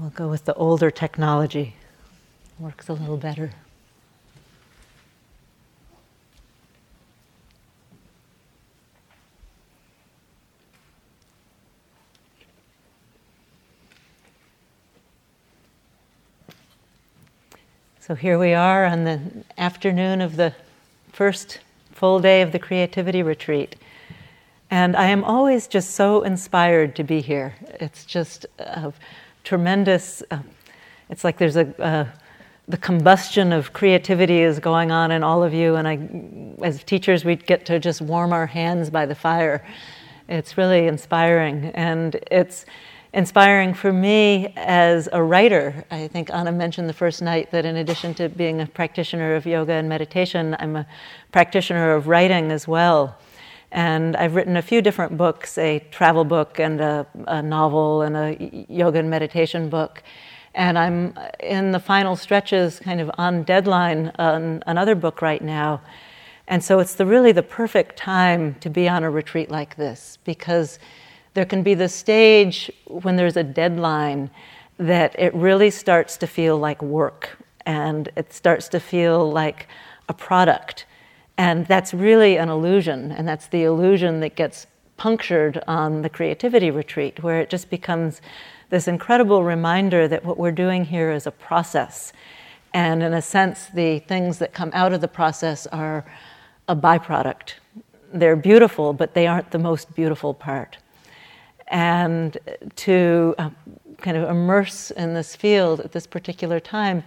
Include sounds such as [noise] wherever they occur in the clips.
We'll go with the older technology. Works a little better. So here we are on the afternoon of the first full day of the creativity retreat. And I am always just so inspired to be here. It's just a tremendous, uh, it's like there's a, uh, the combustion of creativity is going on in all of you. And I, as teachers, we get to just warm our hands by the fire. It's really inspiring. And it's, inspiring for me as a writer. I think Anna mentioned the first night that in addition to being a practitioner of yoga and meditation, I'm a practitioner of writing as well. And I've written a few different books a travel book, and a, a novel, and a yoga and meditation book. And I'm in the final stretches, kind of on deadline, on another book right now. And so it's the, really the perfect time to be on a retreat like this because there can be the stage when there's a deadline that it really starts to feel like work and it starts to feel like a product. And that's really an illusion, and that's the illusion that gets punctured on the creativity retreat, where it just becomes this incredible reminder that what we're doing here is a process. And in a sense, the things that come out of the process are a byproduct. They're beautiful, but they aren't the most beautiful part and to uh, kind of immerse in this field at this particular time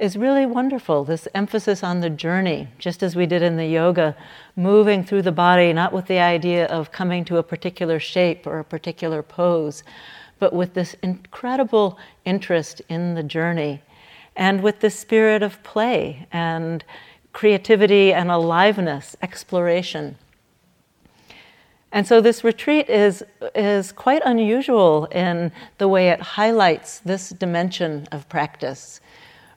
is really wonderful. This emphasis on the journey, just as we did in the yoga, moving through the body, not with the idea of coming to a particular shape or a particular pose, but with this incredible interest in the journey and with the spirit of play and creativity and aliveness, exploration. And so this retreat is, is quite unusual in the way it highlights this dimension of practice.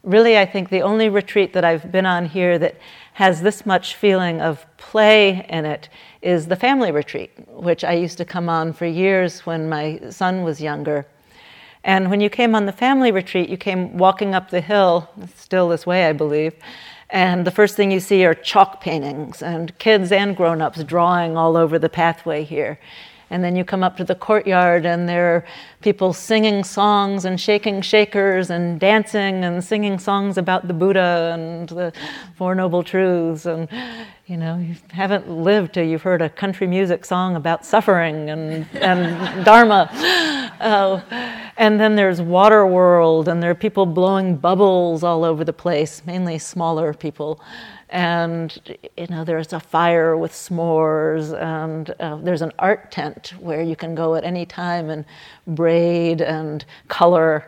Really, I think the only retreat that I've been on here that has this much feeling of play in it is the family retreat, which I used to come on for years when my son was younger. And when you came on the family retreat, you came walking up the hill, still this way, I believe, and the first thing you see are chalk paintings and kids and grown ups drawing all over the pathway here. And then you come up to the courtyard, and there are people singing songs and shaking shakers and dancing and singing songs about the Buddha and the Four Noble Truths. And, you know, you haven't lived till you've heard a country music song about suffering and, and [laughs] Dharma. Uh, and then there's Water World, and there are people blowing bubbles all over the place, mainly smaller people and you know there's a fire with s'mores and uh, there's an art tent where you can go at any time and braid and color.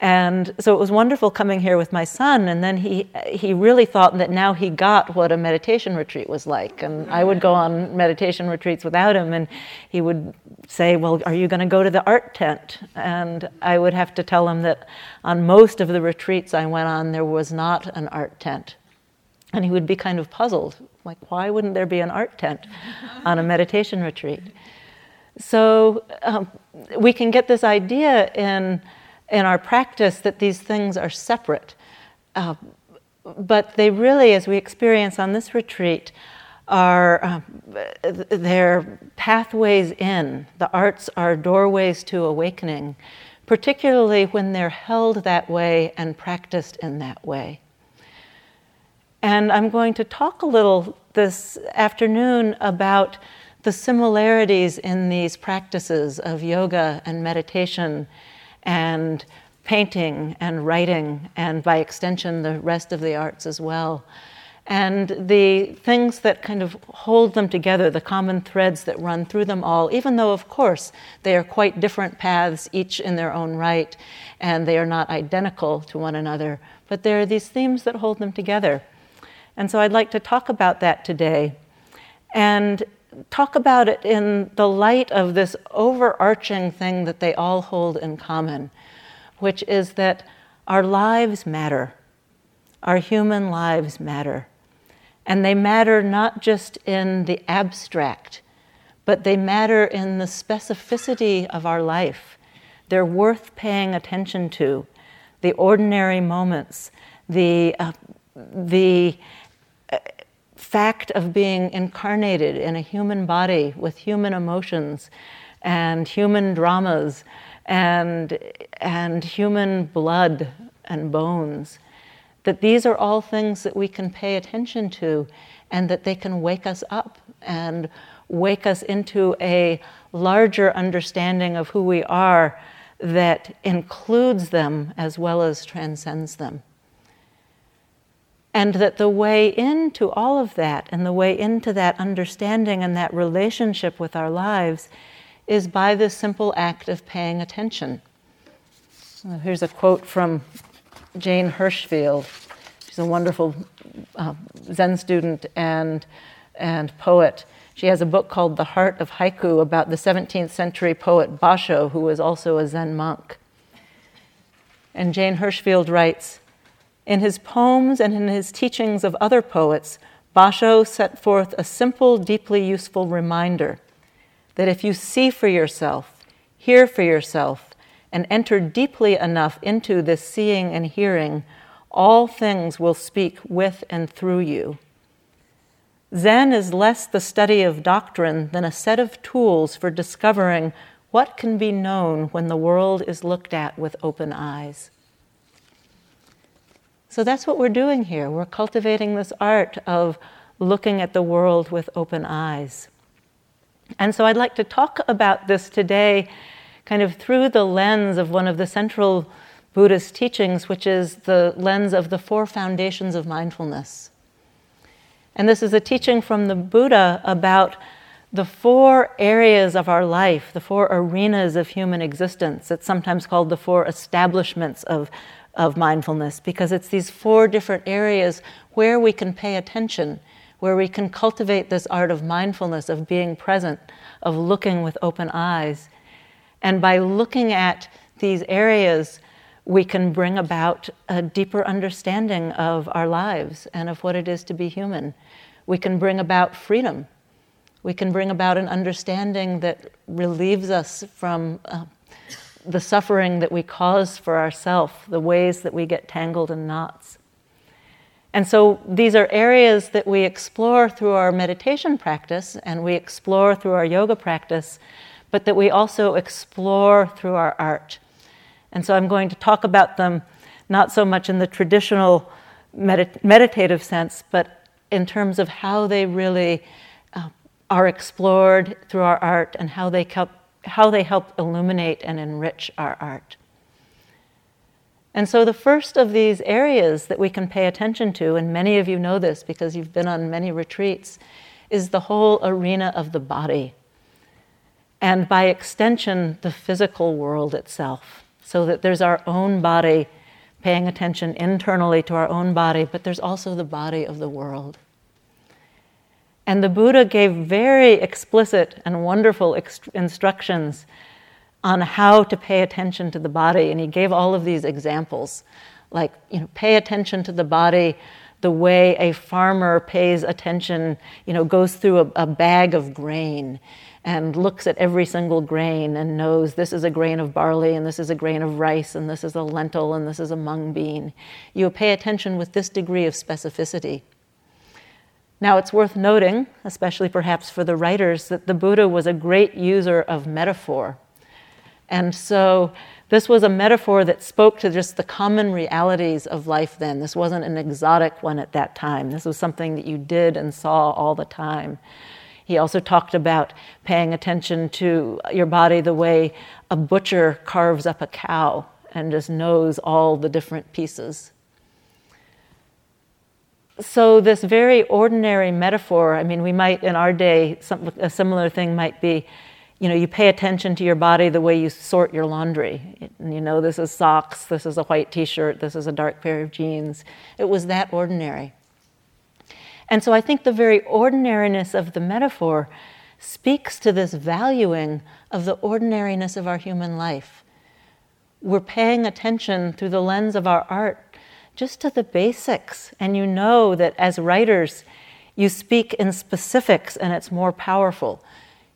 And so it was wonderful coming here with my son and then he he really thought that now he got what a meditation retreat was like and i would go on meditation retreats without him and he would say well are you going to go to the art tent? And i would have to tell him that on most of the retreats i went on there was not an art tent. And he would be kind of puzzled, like, why wouldn't there be an art tent on a meditation retreat? So um, we can get this idea in, in our practice that these things are separate. Uh, but they really, as we experience on this retreat, are uh, their pathways in. The arts are doorways to awakening, particularly when they're held that way and practiced in that way. And I'm going to talk a little this afternoon about the similarities in these practices of yoga and meditation and painting and writing, and by extension, the rest of the arts as well. And the things that kind of hold them together, the common threads that run through them all, even though, of course, they are quite different paths, each in their own right, and they are not identical to one another. But there are these themes that hold them together. And so I'd like to talk about that today and talk about it in the light of this overarching thing that they all hold in common, which is that our lives matter. Our human lives matter. And they matter not just in the abstract, but they matter in the specificity of our life. They're worth paying attention to. The ordinary moments, the, uh, the fact of being incarnated in a human body with human emotions and human dramas and, and human blood and bones. That these are all things that we can pay attention to and that they can wake us up and wake us into a larger understanding of who we are that includes them as well as transcends them. And that the way into all of that and the way into that understanding and that relationship with our lives is by the simple act of paying attention. Here's a quote from Jane Hirshfield. She's a wonderful uh, Zen student and, and poet. She has a book called The Heart of Haiku about the 17th century poet Basho, who was also a Zen monk. And Jane Hirshfield writes In his poems and in his teachings of other poets, Basho set forth a simple, deeply useful reminder that if you see for yourself, hear for yourself, and enter deeply enough into this seeing and hearing, all things will speak with and through you. Zen is less the study of doctrine than a set of tools for discovering what can be known when the world is looked at with open eyes. So that's what we're doing here. We're cultivating this art of looking at the world with open eyes. And so I'd like to talk about this today kind of through the lens of one of the central Buddhist teachings, which is the lens of the four foundations of mindfulness. And this is a teaching from the Buddha about the four areas of our life, the four arenas of human existence. It's sometimes called the four establishments of, of mindfulness because it's these four different areas where we can pay attention, where we can cultivate this art of mindfulness, of being present, of looking with open eyes. And by looking at these areas, we can bring about a deeper understanding of our lives and of what it is to be human. We can bring about freedom. We can bring about an understanding that relieves us from uh, the suffering that we cause for ourselves, the ways that we get tangled in knots. And so these are areas that we explore through our meditation practice and we explore through our yoga practice, but that we also explore through our art. And so I'm going to talk about them not so much in the traditional medit- meditative sense, but in terms of how they really uh, are explored through our art and how they, help, how they help illuminate and enrich our art. And so, the first of these areas that we can pay attention to, and many of you know this because you've been on many retreats, is the whole arena of the body. And by extension, the physical world itself so that there's our own body paying attention internally to our own body, but there's also the body of the world. And the Buddha gave very explicit and wonderful instructions on how to pay attention to the body. And he gave all of these examples like, you know, pay attention to the body the way a farmer pays attention, you know, goes through a, a bag of grain and looks at every single grain and knows this is a grain of barley and this is a grain of rice and this is a lentil and this is a mung bean. You pay attention with this degree of specificity. Now, it's worth noting, especially perhaps for the writers, that the Buddha was a great user of metaphor. And so, this was a metaphor that spoke to just the common realities of life then. This wasn't an exotic one at that time. This was something that you did and saw all the time. He also talked about paying attention to your body the way a butcher carves up a cow and just knows all the different pieces. So, this very ordinary metaphor, I mean, we might in our day, some, a similar thing might be you know, you pay attention to your body the way you sort your laundry. You know, this is socks, this is a white t shirt, this is a dark pair of jeans. It was that ordinary. And so I think the very ordinariness of the metaphor speaks to this valuing of the ordinariness of our human life. We're paying attention through the lens of our art just to the basics. And you know that as writers, you speak in specifics and it's more powerful.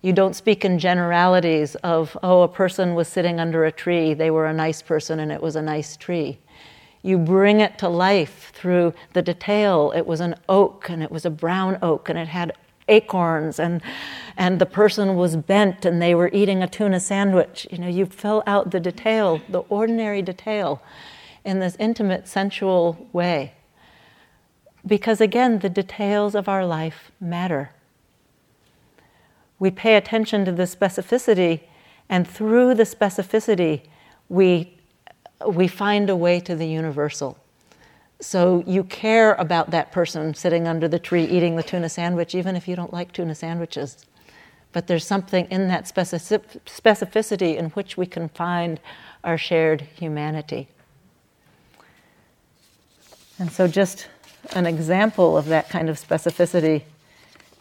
You don't speak in generalities of, oh, a person was sitting under a tree, they were a nice person, and it was a nice tree. You bring it to life through the detail. It was an oak, and it was a brown oak, and it had acorns, and, and the person was bent, and they were eating a tuna sandwich. You know, you fill out the detail, the ordinary detail, in this intimate, sensual way. Because again, the details of our life matter we pay attention to the specificity, and through the specificity, we, we find a way to the universal. So you care about that person sitting under the tree eating the tuna sandwich, even if you don't like tuna sandwiches. But there's something in that specific, specificity in which we can find our shared humanity. And so, just an example of that kind of specificity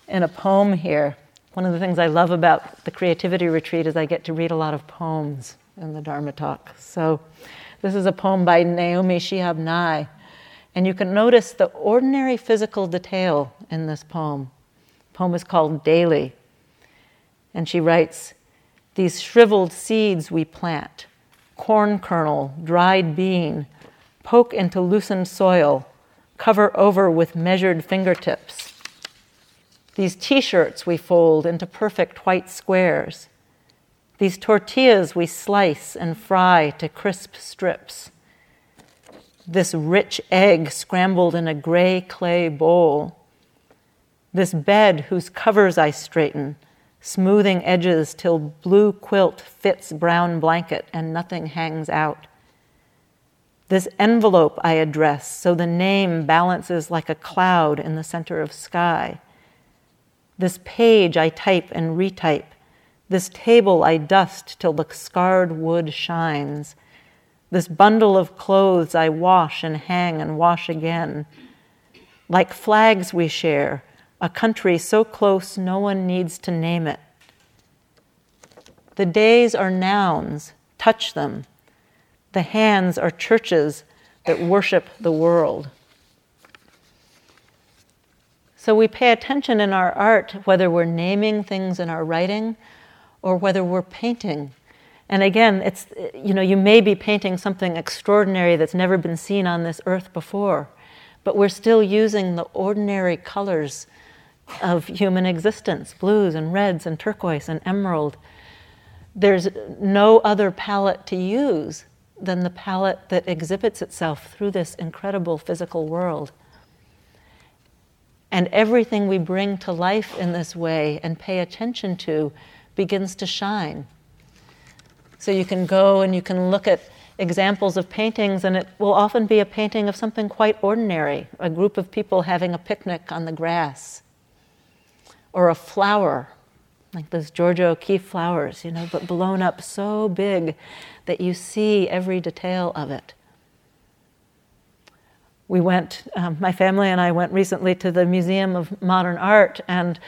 in a poem here. One of the things I love about the creativity retreat is I get to read a lot of poems in the Dharma talk. So this is a poem by Naomi Shihab Nye. And you can notice the ordinary physical detail in this poem. The poem is called Daily. And she writes These shriveled seeds we plant, corn kernel, dried bean, poke into loosened soil, cover over with measured fingertips these t shirts we fold into perfect white squares. These tortillas we slice and fry to crisp strips. This rich egg scrambled in a gray clay bowl. This bed whose covers I straighten, smoothing edges till blue quilt fits brown blanket and nothing hangs out. This envelope I address so the name balances like a cloud in the center of sky. This page I type and retype. This table I dust till the scarred wood shines. This bundle of clothes I wash and hang and wash again. Like flags we share, a country so close no one needs to name it. The days are nouns, touch them. The hands are churches that worship the world. So we pay attention in our art, whether we're naming things in our writing or whether we're painting. And again, it's, you know, you may be painting something extraordinary that's never been seen on this earth before, but we're still using the ordinary colors of human existence blues and reds and turquoise and emerald. There's no other palette to use than the palette that exhibits itself through this incredible physical world. And everything we bring to life in this way and pay attention to begins to shine. So you can go and you can look at examples of paintings, and it will often be a painting of something quite ordinary a group of people having a picnic on the grass, or a flower, like those Georgia O'Keeffe flowers, you know, but blown up so big that you see every detail of it we went, um, my family and I went recently to the Museum of Modern Art, and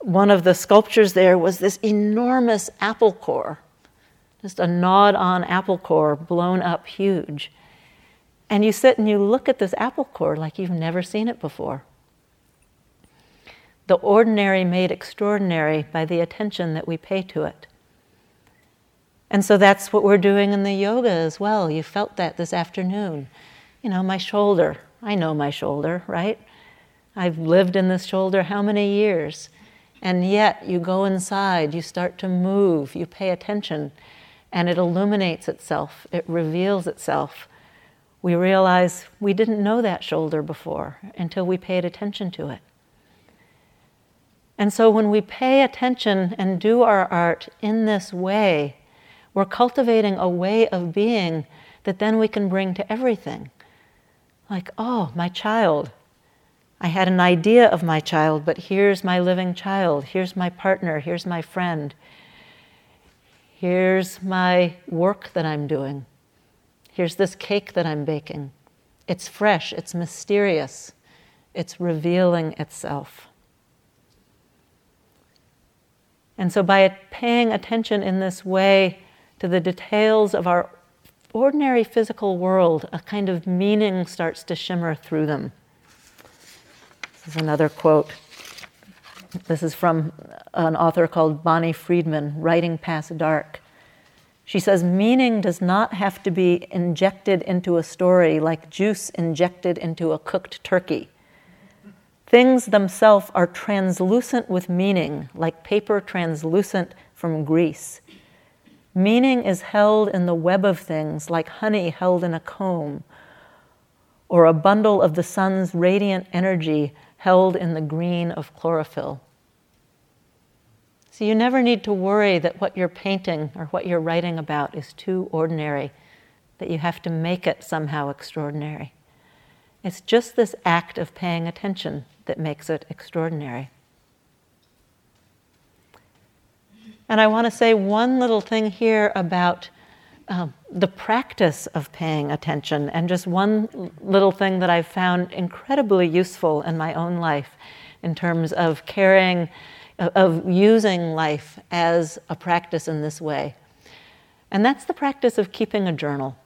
one of the sculptures there was this enormous apple core, just a gnawed on apple core, blown up huge. And you sit and you look at this apple core like you've never seen it before. The ordinary made extraordinary by the attention that we pay to it. And so that's what we're doing in the yoga as well. You felt that this afternoon you know, my shoulder. I know my shoulder, right? I've lived in this shoulder how many years? And yet you go inside, you start to move, you pay attention, and it illuminates itself, it reveals itself. We realize we didn't know that shoulder before until we paid attention to it. And so when we pay attention and do our art in this way, we're cultivating a way of being that then we can bring to everything. Like, oh, my child. I had an idea of my child, but here's my living child. Here's my partner. Here's my friend. Here's my work that I'm doing. Here's this cake that I'm baking. It's fresh, it's mysterious, it's revealing itself. And so, by paying attention in this way to the details of our ordinary physical world, a kind of meaning starts to shimmer through them. This is another quote This is from an author called Bonnie Friedman, Writing Past Dark. She says, Meaning does not have to be injected into a story like juice injected into a cooked turkey. Things themselves are translucent with meaning, like paper translucent from grease. Meaning is held in the web of things, like honey held in a comb, or a bundle of the sun's radiant energy held in the green of chlorophyll. So you never need to worry that what you're painting or what you're writing about is too ordinary, that you have to make it somehow extraordinary. It's just this act of paying attention that makes it extraordinary. And I want to say one little thing here about um, the practice of paying attention, and just one little thing that I've found incredibly useful in my own life in terms of caring, of using life as a practice in this way. And that's the practice of keeping a journal,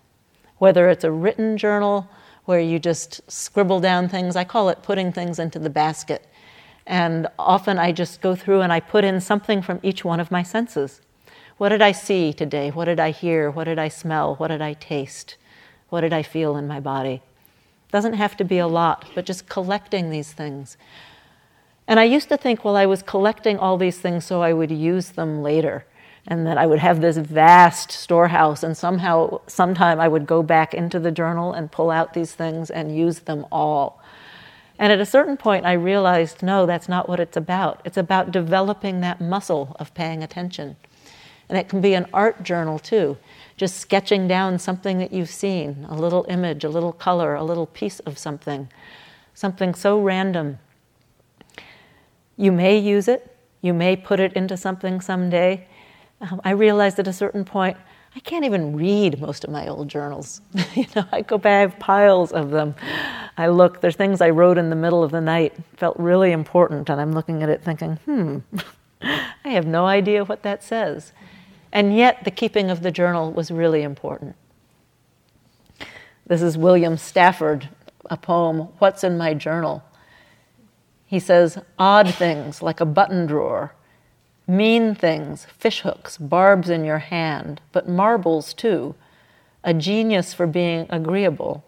whether it's a written journal where you just scribble down things. I call it putting things into the basket. And often I just go through and I put in something from each one of my senses. What did I see today? What did I hear? What did I smell? What did I taste? What did I feel in my body? Doesn't have to be a lot, but just collecting these things. And I used to think, well, I was collecting all these things so I would use them later. And that I would have this vast storehouse, and somehow, sometime I would go back into the journal and pull out these things and use them all. And at a certain point, I realized no, that's not what it's about. It's about developing that muscle of paying attention. And it can be an art journal too, just sketching down something that you've seen a little image, a little color, a little piece of something, something so random you may use it, you may put it into something someday. Um, I realized at a certain point, I can't even read most of my old journals. [laughs] you know, I go back, I have piles of them. I look, there's things I wrote in the middle of the night, felt really important, and I'm looking at it thinking, hmm, [laughs] I have no idea what that says. And yet, the keeping of the journal was really important. This is William Stafford, a poem, What's in My Journal? He says odd things like a button drawer, mean things, fishhooks, barbs in your hand, but marbles too, a genius for being agreeable.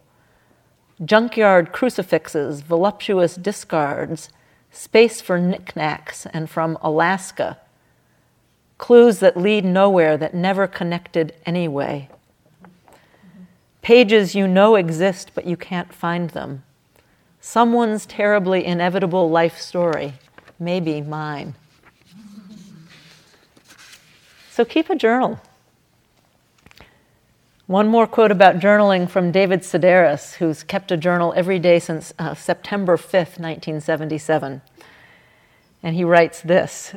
Junkyard crucifixes, voluptuous discards, space for knickknacks, and from Alaska. Clues that lead nowhere, that never connected anyway. Pages you know exist, but you can't find them someone's terribly inevitable life story, maybe mine. So keep a journal. One more quote about journaling from David Sedaris, who's kept a journal every day since uh, September 5th, 1977. And he writes this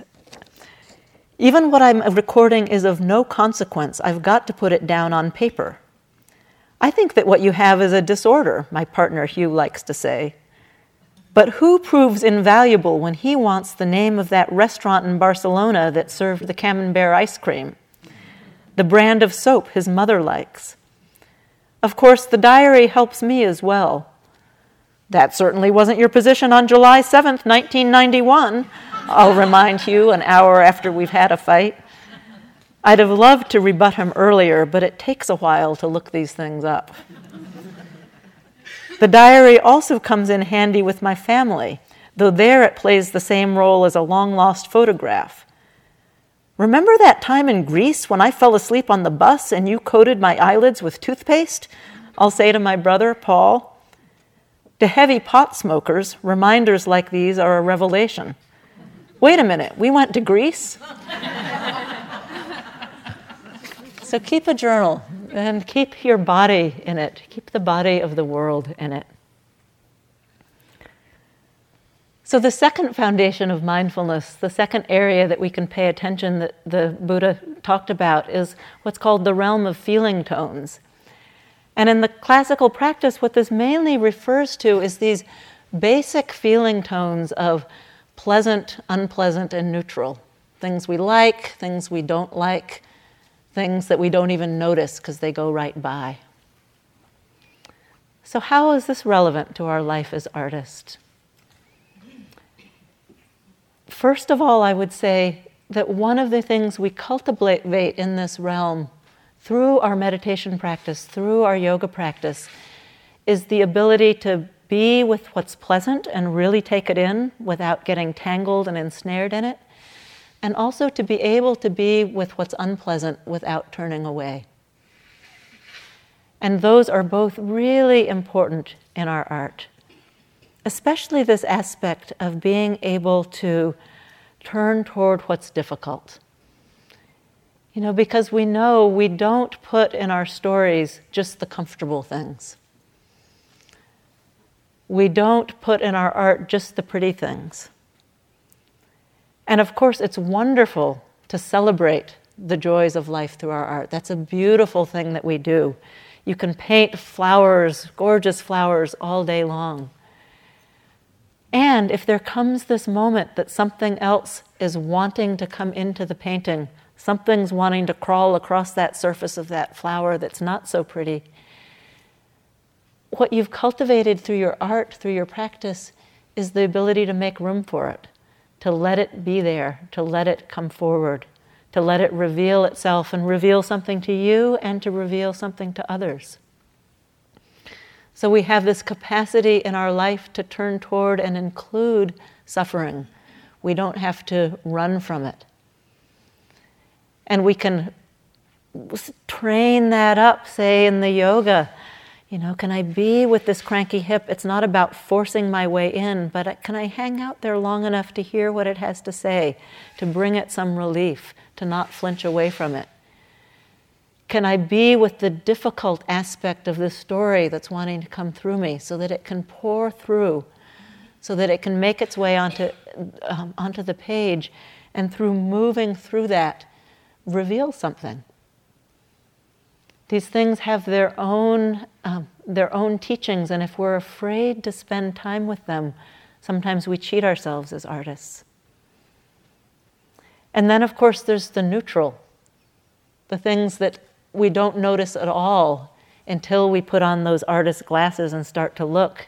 Even what I'm recording is of no consequence. I've got to put it down on paper. I think that what you have is a disorder, my partner Hugh likes to say. But who proves invaluable when he wants the name of that restaurant in Barcelona that served the camembert ice cream? The brand of soap his mother likes. Of course, the diary helps me as well. That certainly wasn't your position on July 7th, 1991, I'll remind you an hour after we've had a fight. I'd have loved to rebut him earlier, but it takes a while to look these things up. The diary also comes in handy with my family, though there it plays the same role as a long lost photograph. Remember that time in Greece when I fell asleep on the bus and you coated my eyelids with toothpaste? I'll say to my brother, Paul. To heavy pot smokers, reminders like these are a revelation. Wait a minute, we went to Greece? So keep a journal and keep your body in it. Keep the body of the world in it. So, the second foundation of mindfulness, the second area that we can pay attention that the Buddha talked about, is what's called the realm of feeling tones. And in the classical practice, what this mainly refers to is these basic feeling tones of pleasant, unpleasant, and neutral. Things we like, things we don't like, things that we don't even notice because they go right by. So, how is this relevant to our life as artists? first of all, I would say that one of the things we cultivate in this realm through our meditation practice, through our yoga practice, is the ability to be with what's pleasant and really take it in without getting tangled and ensnared in it, and also to be able to be with what's unpleasant without turning away. And those are both really important in our art, especially this aspect of being able to turn toward what's difficult. You know, because we know we don't put in our stories just the comfortable things. We don't put in our art just the pretty things. And of course, it's wonderful to celebrate the joys of life through our art. That's a beautiful thing that we do. You can paint flowers, gorgeous flowers, all day long. And if there comes this moment that something else is wanting to come into the painting, something's wanting to crawl across that surface of that flower that's not so pretty, what you've cultivated through your art, through your practice, is the ability to make room for it, to let it be there, to let it come forward, to let it reveal itself and reveal something to you and to reveal something to others. So we have this capacity in our life to turn toward and include suffering. We don't have to run from it. And we can train that up, say, in the yoga. You know, can I be with this cranky hip? It's not about forcing my way in, but can I hang out there long enough to hear what it has to say, to bring it some relief, to not flinch away from it? Can I be with the difficult aspect of this story that's wanting to come through me so that it can pour through, so that it can make its way onto, um, onto the page, and through moving through that, reveal something? These things have their own, um, their own teachings, and if we're afraid to spend time with them, sometimes we cheat ourselves as artists. And then, of course, there's the neutral, the things that we don't notice at all until we put on those artist glasses and start to look.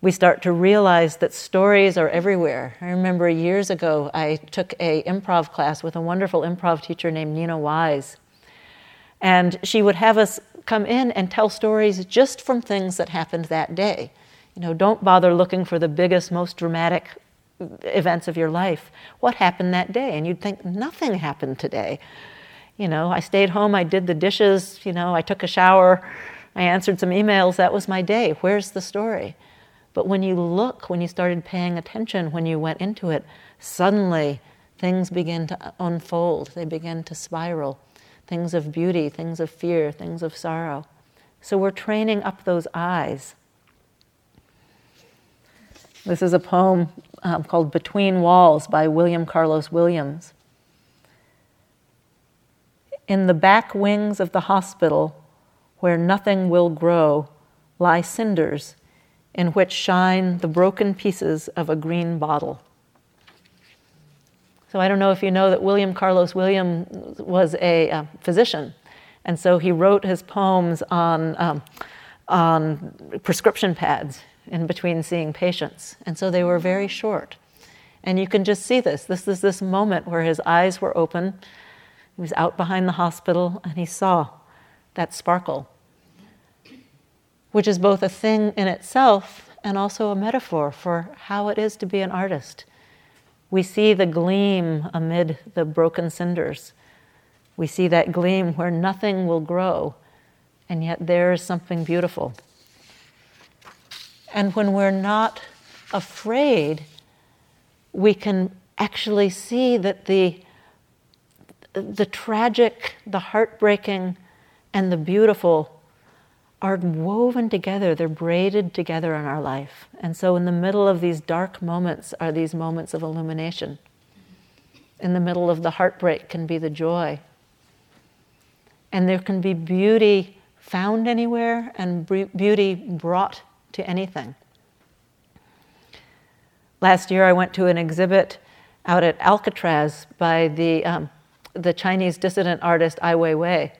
We start to realize that stories are everywhere. I remember years ago I took a improv class with a wonderful improv teacher named Nina Wise. And she would have us come in and tell stories just from things that happened that day. You know, don't bother looking for the biggest, most dramatic events of your life. What happened that day? And you'd think nothing happened today. You know, I stayed home, I did the dishes, you know, I took a shower, I answered some emails. That was my day. Where's the story? But when you look, when you started paying attention, when you went into it, suddenly things begin to unfold. They begin to spiral. Things of beauty, things of fear, things of sorrow. So we're training up those eyes. This is a poem um, called Between Walls by William Carlos Williams. In the back wings of the hospital, where nothing will grow, lie cinders in which shine the broken pieces of a green bottle. So I don't know if you know that William Carlos Williams was a uh, physician, and so he wrote his poems on, um, on prescription pads in between seeing patients, and so they were very short. And you can just see this. This is this moment where his eyes were open he was out behind the hospital and he saw that sparkle, which is both a thing in itself and also a metaphor for how it is to be an artist. We see the gleam amid the broken cinders. We see that gleam where nothing will grow, and yet there is something beautiful. And when we're not afraid, we can actually see that the the tragic, the heartbreaking, and the beautiful are woven together, they're braided together in our life. And so, in the middle of these dark moments, are these moments of illumination. In the middle of the heartbreak can be the joy. And there can be beauty found anywhere and beauty brought to anything. Last year, I went to an exhibit out at Alcatraz by the um, the Chinese dissident artist Ai Weiwei.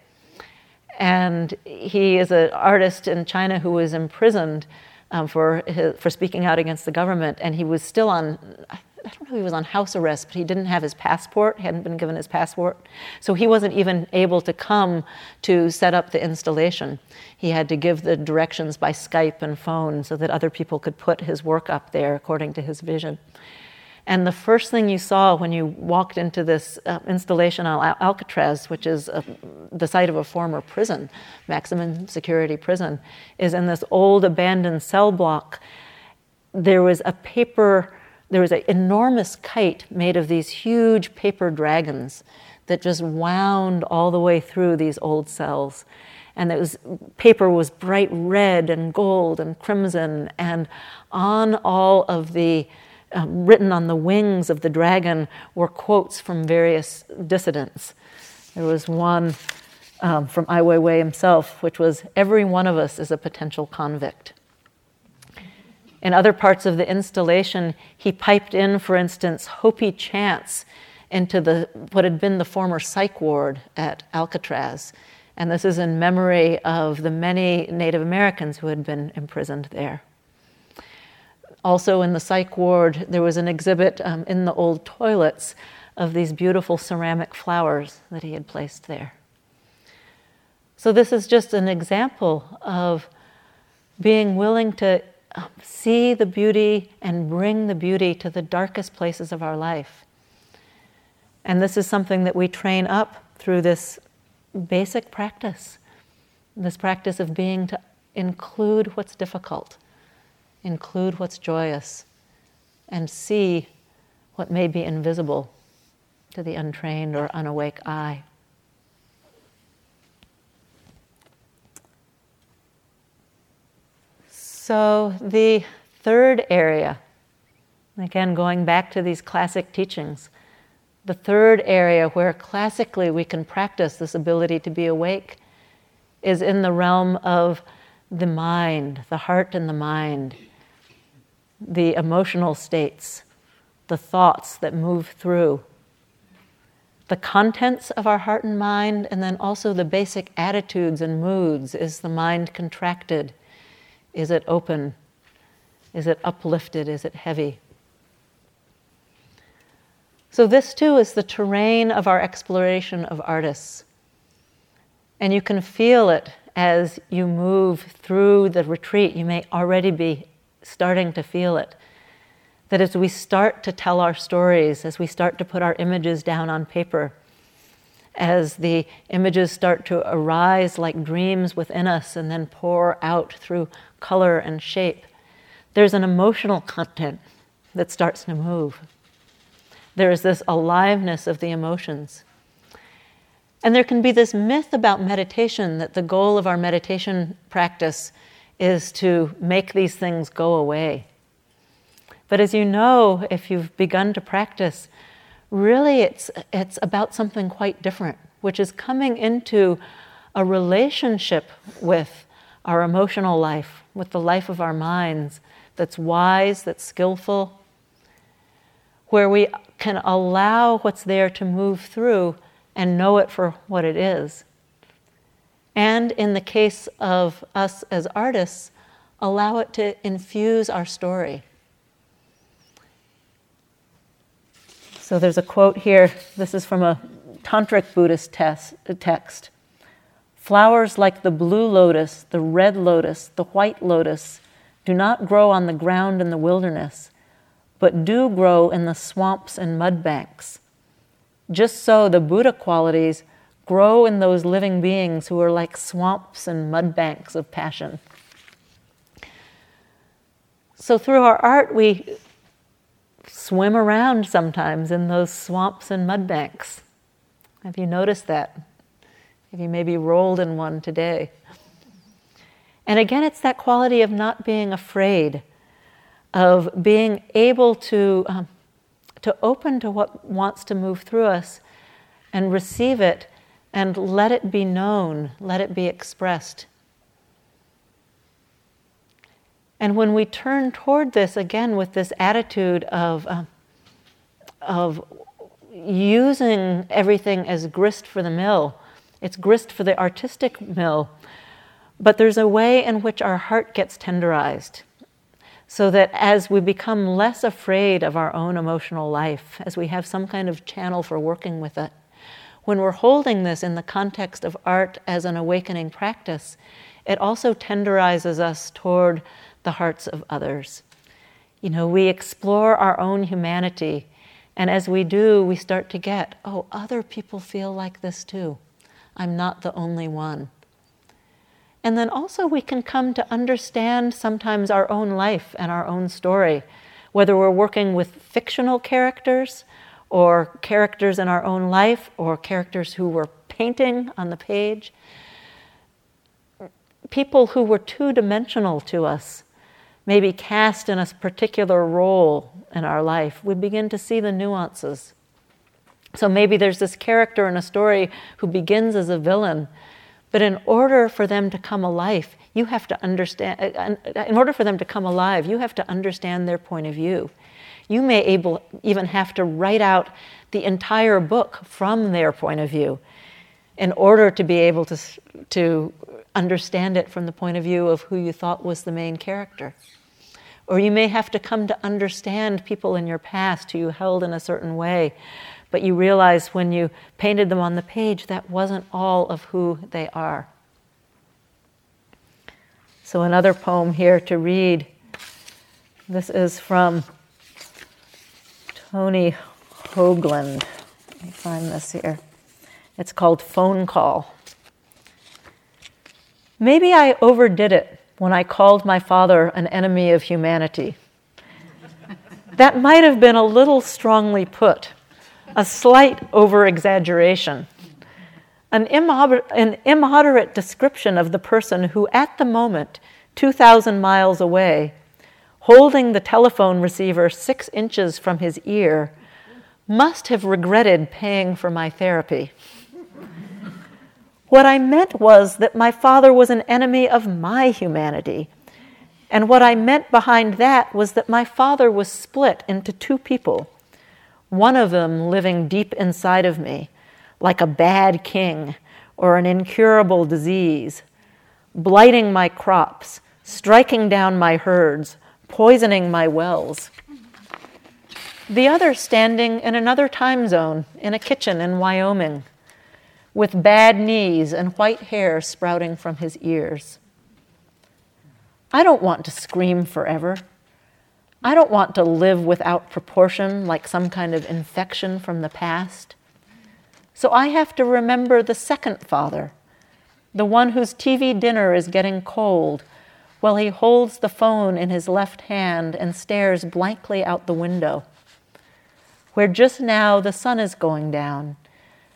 And he is an artist in China who was imprisoned um, for, his, for speaking out against the government, and he was still on I don't know, he was on house arrest, but he didn't have his passport, hadn't been given his passport. So he wasn't even able to come to set up the installation. He had to give the directions by Skype and phone so that other people could put his work up there according to his vision. And the first thing you saw when you walked into this uh, installation on Al- Alcatraz, which is a, the site of a former prison, maximum security prison, is in this old abandoned cell block. There was a paper, there was an enormous kite made of these huge paper dragons that just wound all the way through these old cells. And it was, paper was bright red and gold and crimson, and on all of the um, written on the wings of the dragon were quotes from various dissidents. There was one um, from Ai Weiwei himself, which was Every one of us is a potential convict. In other parts of the installation, he piped in, for instance, Hopi chants into the, what had been the former psych ward at Alcatraz. And this is in memory of the many Native Americans who had been imprisoned there. Also, in the psych ward, there was an exhibit um, in the old toilets of these beautiful ceramic flowers that he had placed there. So, this is just an example of being willing to um, see the beauty and bring the beauty to the darkest places of our life. And this is something that we train up through this basic practice this practice of being to include what's difficult include what's joyous, and see what may be invisible to the untrained or unawake eye. So, the third area, again, going back to these classic teachings, the third area where classically we can practice this ability to be awake is in the realm of the mind, the heart and the mind the emotional states, the thoughts that move through, the contents of our heart and mind, and then also the basic attitudes and moods. Is the mind contracted? Is it open? Is it uplifted? Is it heavy? So, this too is the terrain of our exploration of artists. And you can feel it as you move through the retreat. You may already be starting to feel it. That as we start to tell our stories, as we start to put our images down on paper, as the images start to arise like dreams within us and then pour out through color and shape, there's an emotional content that starts to move. There is this aliveness of the emotions. And there can be this myth about meditation that the goal of our meditation practice is to make these things go away. But as you know, if you've begun to practice, really it's, it's about something quite different, which is coming into a relationship with our emotional life, with the life of our minds that's wise, that's skillful, where we can allow what's there to move through and know it for what it is. And in the case of us as artists, allow it to infuse our story. So there's a quote here. This is from a Tantric Buddhist text. Flowers like the blue lotus, the red lotus, the white lotus do not grow on the ground in the wilderness, but do grow in the swamps and mud banks. Just so the Buddha qualities grow in those living beings who are like swamps and mud banks of passion. So, through our art, we swim around sometimes in those swamps and mud banks. Have you noticed that? Have you maybe rolled in one today? And again, it's that quality of not being afraid, of being able to, um, to open to what wants to move through us and receive it and let it be known, let it be expressed. And when we turn toward this again with this attitude of, uh, of using everything as grist for the mill, it's grist for the artistic mill, but there's a way in which our heart gets tenderized. So that as we become less afraid of our own emotional life, as we have some kind of channel for working with it, when we're holding this in the context of art as an awakening practice, it also tenderizes us toward the hearts of others. You know, we explore our own humanity, and as we do, we start to get, oh, other people feel like this too. I'm not the only one. And then also, we can come to understand sometimes our own life and our own story, whether we're working with fictional characters or characters in our own life or characters who we're painting on the page. People who were two dimensional to us, maybe cast in a particular role in our life, we begin to see the nuances. So maybe there's this character in a story who begins as a villain, but in order for them to come alive, you have to understand, uh, uh, in order for them to come alive, you have to understand their point of view. You may able, even have to write out the entire book from their point of view in order to be able to, to understand it from the point of view of who you thought was the main character. Or you may have to come to understand people in your past who you held in a certain way, but you realize when you painted them on the page that wasn't all of who they are. So, another poem here to read. This is from Tony Hoagland. Let me find this here. It's called Phone Call. Maybe I overdid it when I called my father an enemy of humanity. that might have been a little strongly put, a slight over exaggeration, an, immoder- an immoderate description of the person who, at the moment, 2,000 miles away, holding the telephone receiver six inches from his ear, must have regretted paying for my therapy. what I meant was that my father was an enemy of my humanity. And what I meant behind that was that my father was split into two people, one of them living deep inside of me, like a bad king or an incurable disease, blighting my crops, striking down my herds, poisoning my wells. The other standing in another time zone in a kitchen in Wyoming with bad knees and white hair sprouting from his ears. I don't want to scream forever. I don't want to live without proportion like some kind of infection from the past. So I have to remember the second father, the one whose TV dinner is getting cold while he holds the phone in his left hand and stares blankly out the window, where just now the sun is going down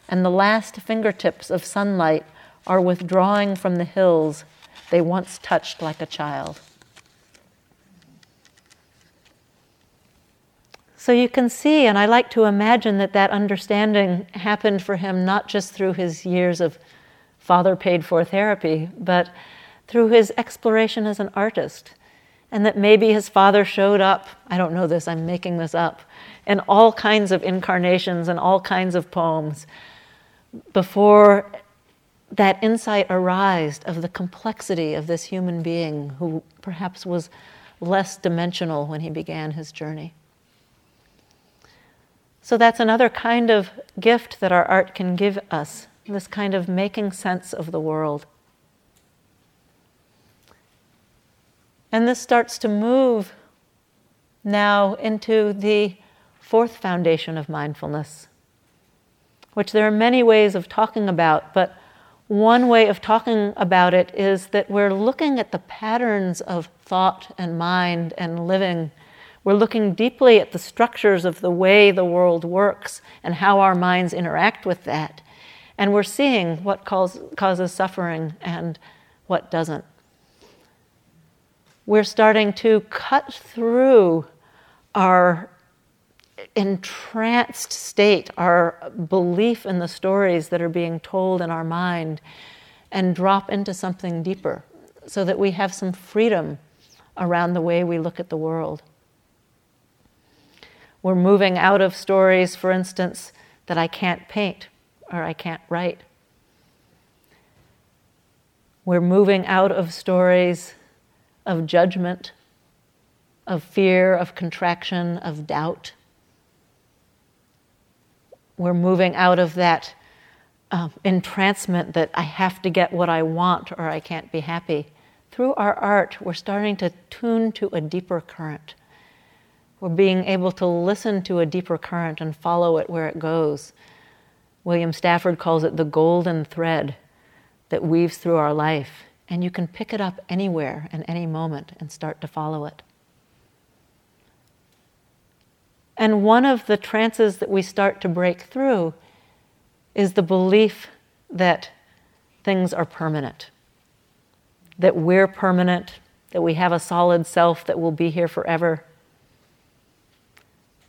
and the last fingertips of sunlight are withdrawing from the hills they once touched like a child. So you can see, and I like to imagine that that understanding happened for him not just through his years of father paid for therapy, but through his exploration as an artist. And that maybe his father showed up, I don't know this, I'm making this up, in all kinds of incarnations and all kinds of poems before that insight arised of the complexity of this human being who perhaps was less dimensional when he began his journey. So that's another kind of gift that our art can give us this kind of making sense of the world. And this starts to move now into the fourth foundation of mindfulness, which there are many ways of talking about, but one way of talking about it is that we're looking at the patterns of thought and mind and living. We're looking deeply at the structures of the way the world works and how our minds interact with that. And we're seeing what cause, causes suffering and what doesn't we're starting to cut through our entranced state, our belief in the stories that are being told in our mind, and drop into something deeper so that we have some freedom around the way we look at the world. We're moving out of stories, for instance, that I can't paint or I can't write. We're moving out of stories of judgment of fear, of contraction, of doubt. We're moving out of that um, entrancement that I have to get what I want or I can't be happy. Through our art, we're starting to tune to a deeper current. We're being able to listen to a deeper current and follow it where it goes. William Stafford calls it the golden thread that weaves through our life, and you can pick it up anywhere and any moment and start to follow it. And one of the trances that we start to break through is the belief that things are permanent, that we're permanent, that we have a solid self that will be here forever,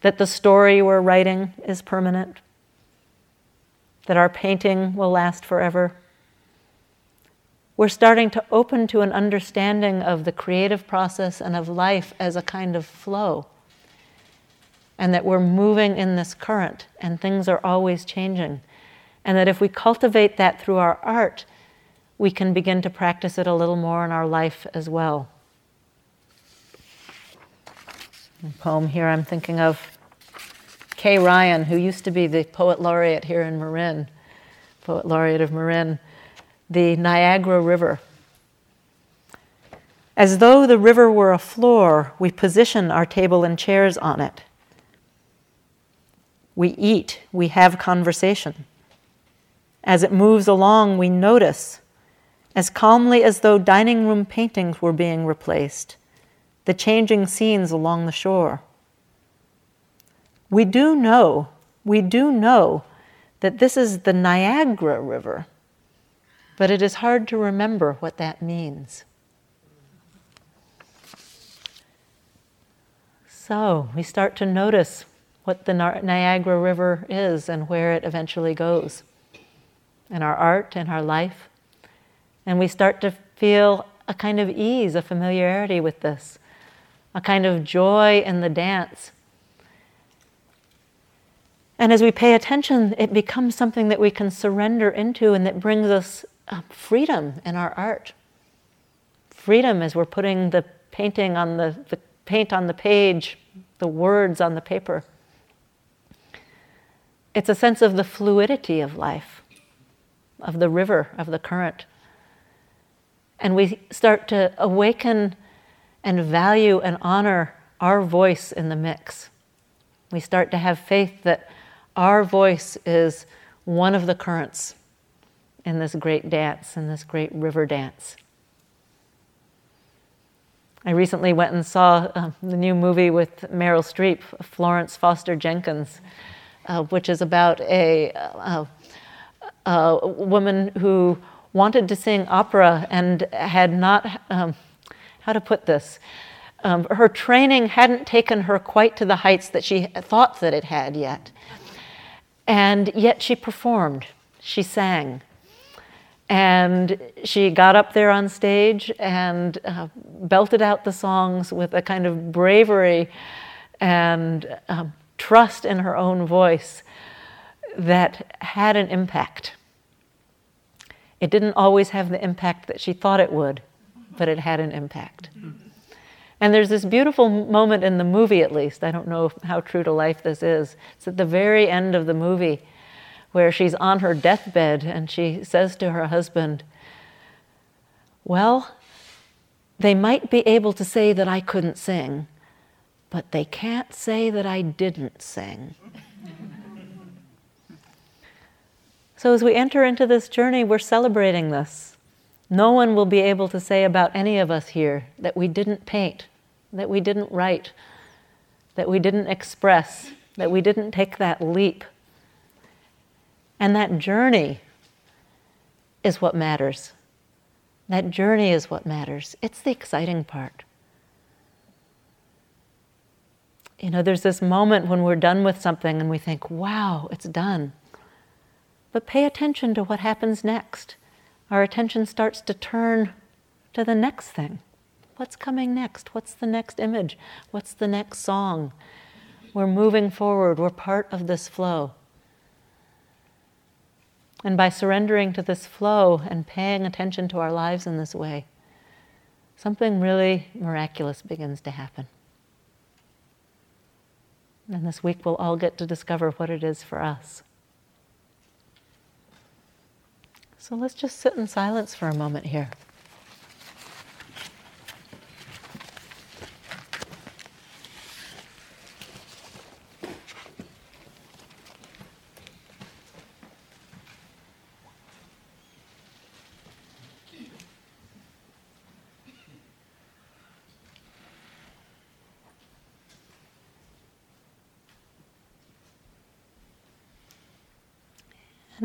that the story we're writing is permanent, that our painting will last forever. We're starting to open to an understanding of the creative process and of life as a kind of flow and that we're moving in this current and things are always changing. And that if we cultivate that through our art, we can begin to practice it a little more in our life as well. Poem here I'm thinking of Kay Ryan, who used to be the poet laureate here in Marin, poet laureate of Marin, the Niagara River. As though the river were a floor, we position our table and chairs on it. We eat, we have conversation. As it moves along, we notice, as calmly as though dining room paintings were being replaced, the changing scenes along the shore. We do know, we do know that this is the Niagara River, but it is hard to remember what that means. So we start to notice what the Niagara River is and where it eventually goes in our art and our life. And we start to feel a kind of ease, a familiarity with this, a kind of joy in the dance. And as we pay attention, it becomes something that we can surrender into and that brings us uh, freedom in our art. Freedom as we're putting the painting on the, the paint on the page, the words on the paper. It's a sense of the fluidity of life, of the river, of the current. And we start to awaken and value and honor our voice in the mix. We start to have faith that our voice is one of the currents in this great dance, in this great river dance. I recently went and saw uh, the new movie with Meryl Streep, Florence Foster Jenkins uh, which is about a, uh, a, woman who wanted to sing opera and had not, um, how to put this, um, her training hadn't taken her quite to the heights that she thought that it had yet. And yet she performed, she sang. And she got up there on stage and uh, belted out the songs with a kind of bravery and um, trust in her own voice that had an impact. It didn't always have the impact that she thought it would, but it had an impact. And there's this beautiful moment in the movie, at least. I don't know how true to life this is. It's at the very end of the movie where she's on her deathbed and she says to her husband, Well, they might be able to say that I couldn't sing, but they can't say that I didn't sing. [laughs] so, as we enter into this journey, we're celebrating this. No one will be able to say about any of us here that we didn't paint, that we didn't write, that we didn't express, that we didn't take that leap. And that journey is what matters. That journey is what matters. It's the exciting part. you know, there's this moment when we're done with something and we think, wow, it's done. But pay attention to what happens next. Our attention starts to turn to the next thing. What's coming next? What's the next image? What's the next song? We're moving forward, we're part of this flow. And by surrendering to this flow and paying attention to our lives in this way, something really miraculous begins to happen. And this week we'll all get to discover what it is for us. So let's just sit in silence for a moment here.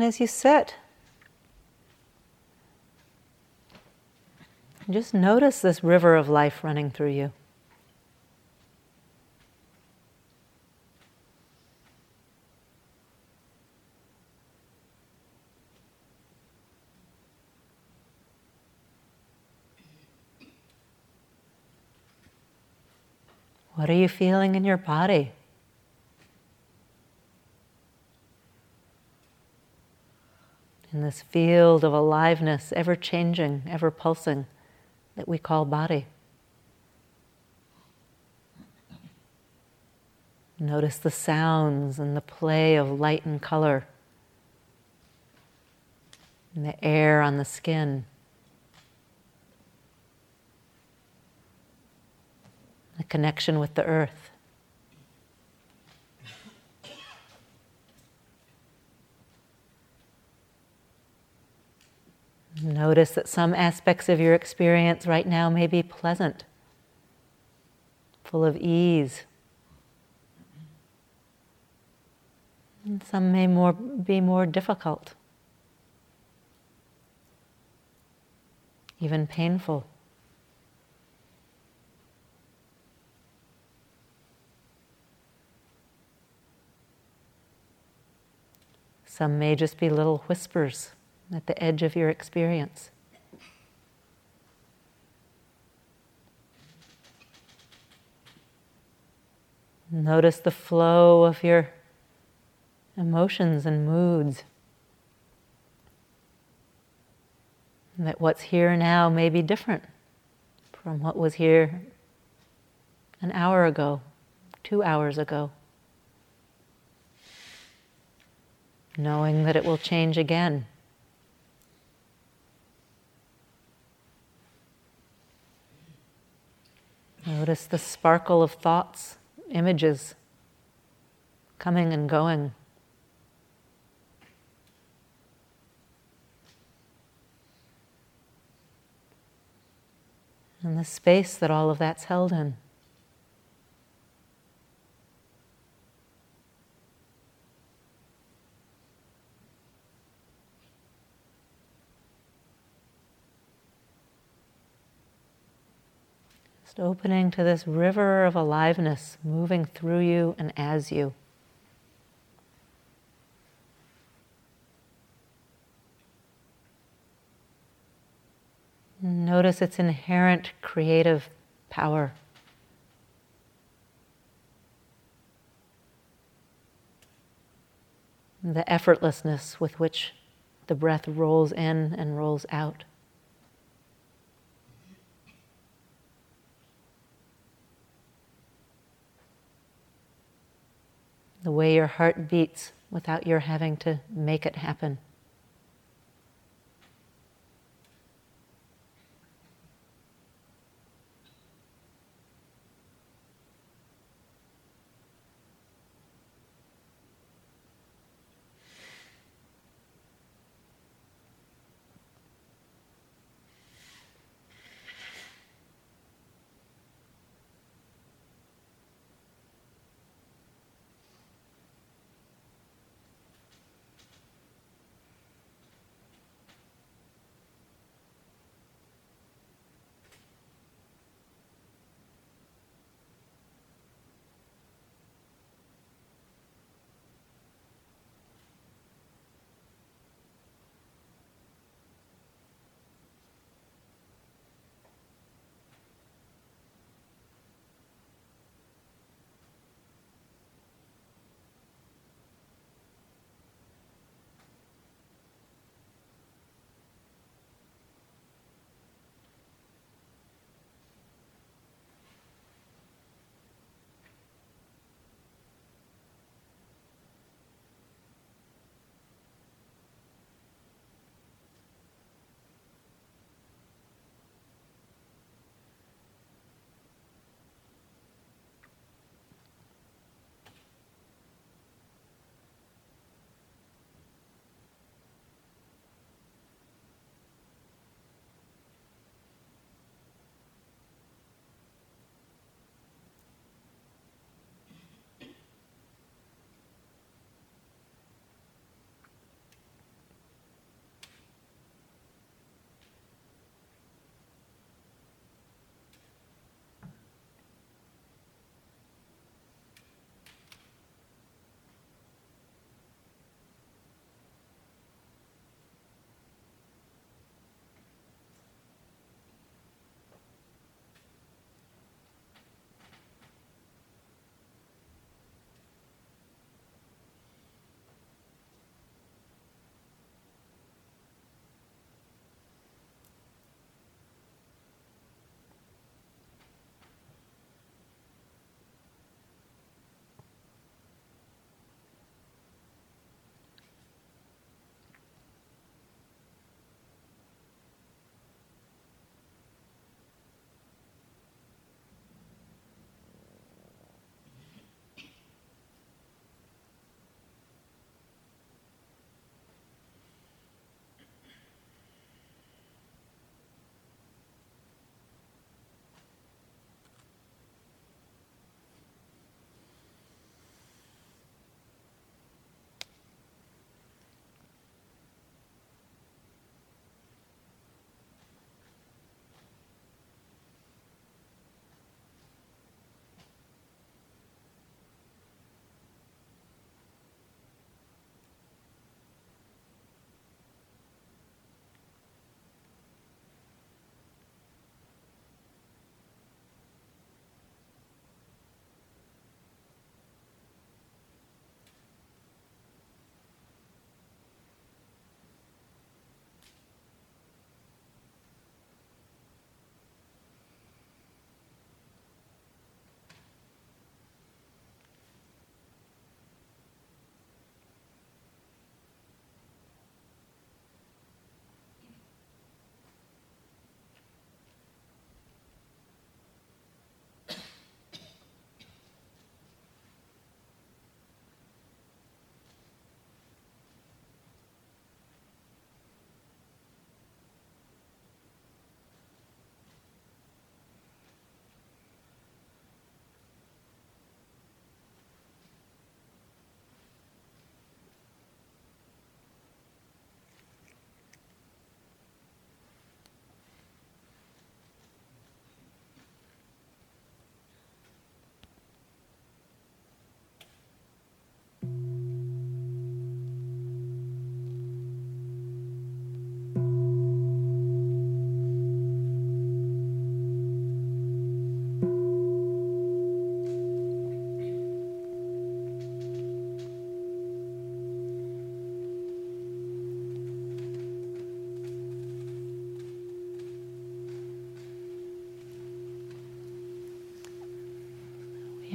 And as you sit, just notice this river of life running through you. What are you feeling in your body? In this field of aliveness, ever changing, ever pulsing, that we call body. Notice the sounds and the play of light and color, and the air on the skin, the connection with the earth. Notice that some aspects of your experience right now may be pleasant, full of ease. And some may more, be more difficult, even painful. Some may just be little whispers at the edge of your experience. Notice the flow of your emotions and moods. And that what's here now may be different from what was here an hour ago, two hours ago. Knowing that it will change again. Notice the sparkle of thoughts, images coming and going. And the space that all of that's held in. Just opening to this river of aliveness moving through you and as you. Notice its inherent creative power. The effortlessness with which the breath rolls in and rolls out. The way your heart beats without your having to make it happen.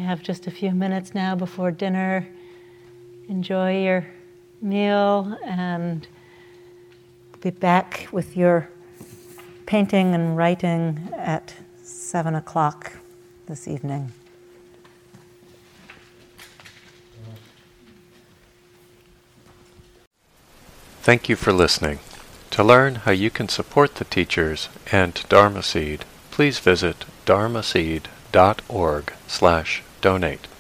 Have just a few minutes now before dinner. Enjoy your meal and be back with your painting and writing at seven o'clock this evening. Thank you for listening. To learn how you can support the teachers and Dharma Seed, please visit dharma dharmaseed.org slash donate.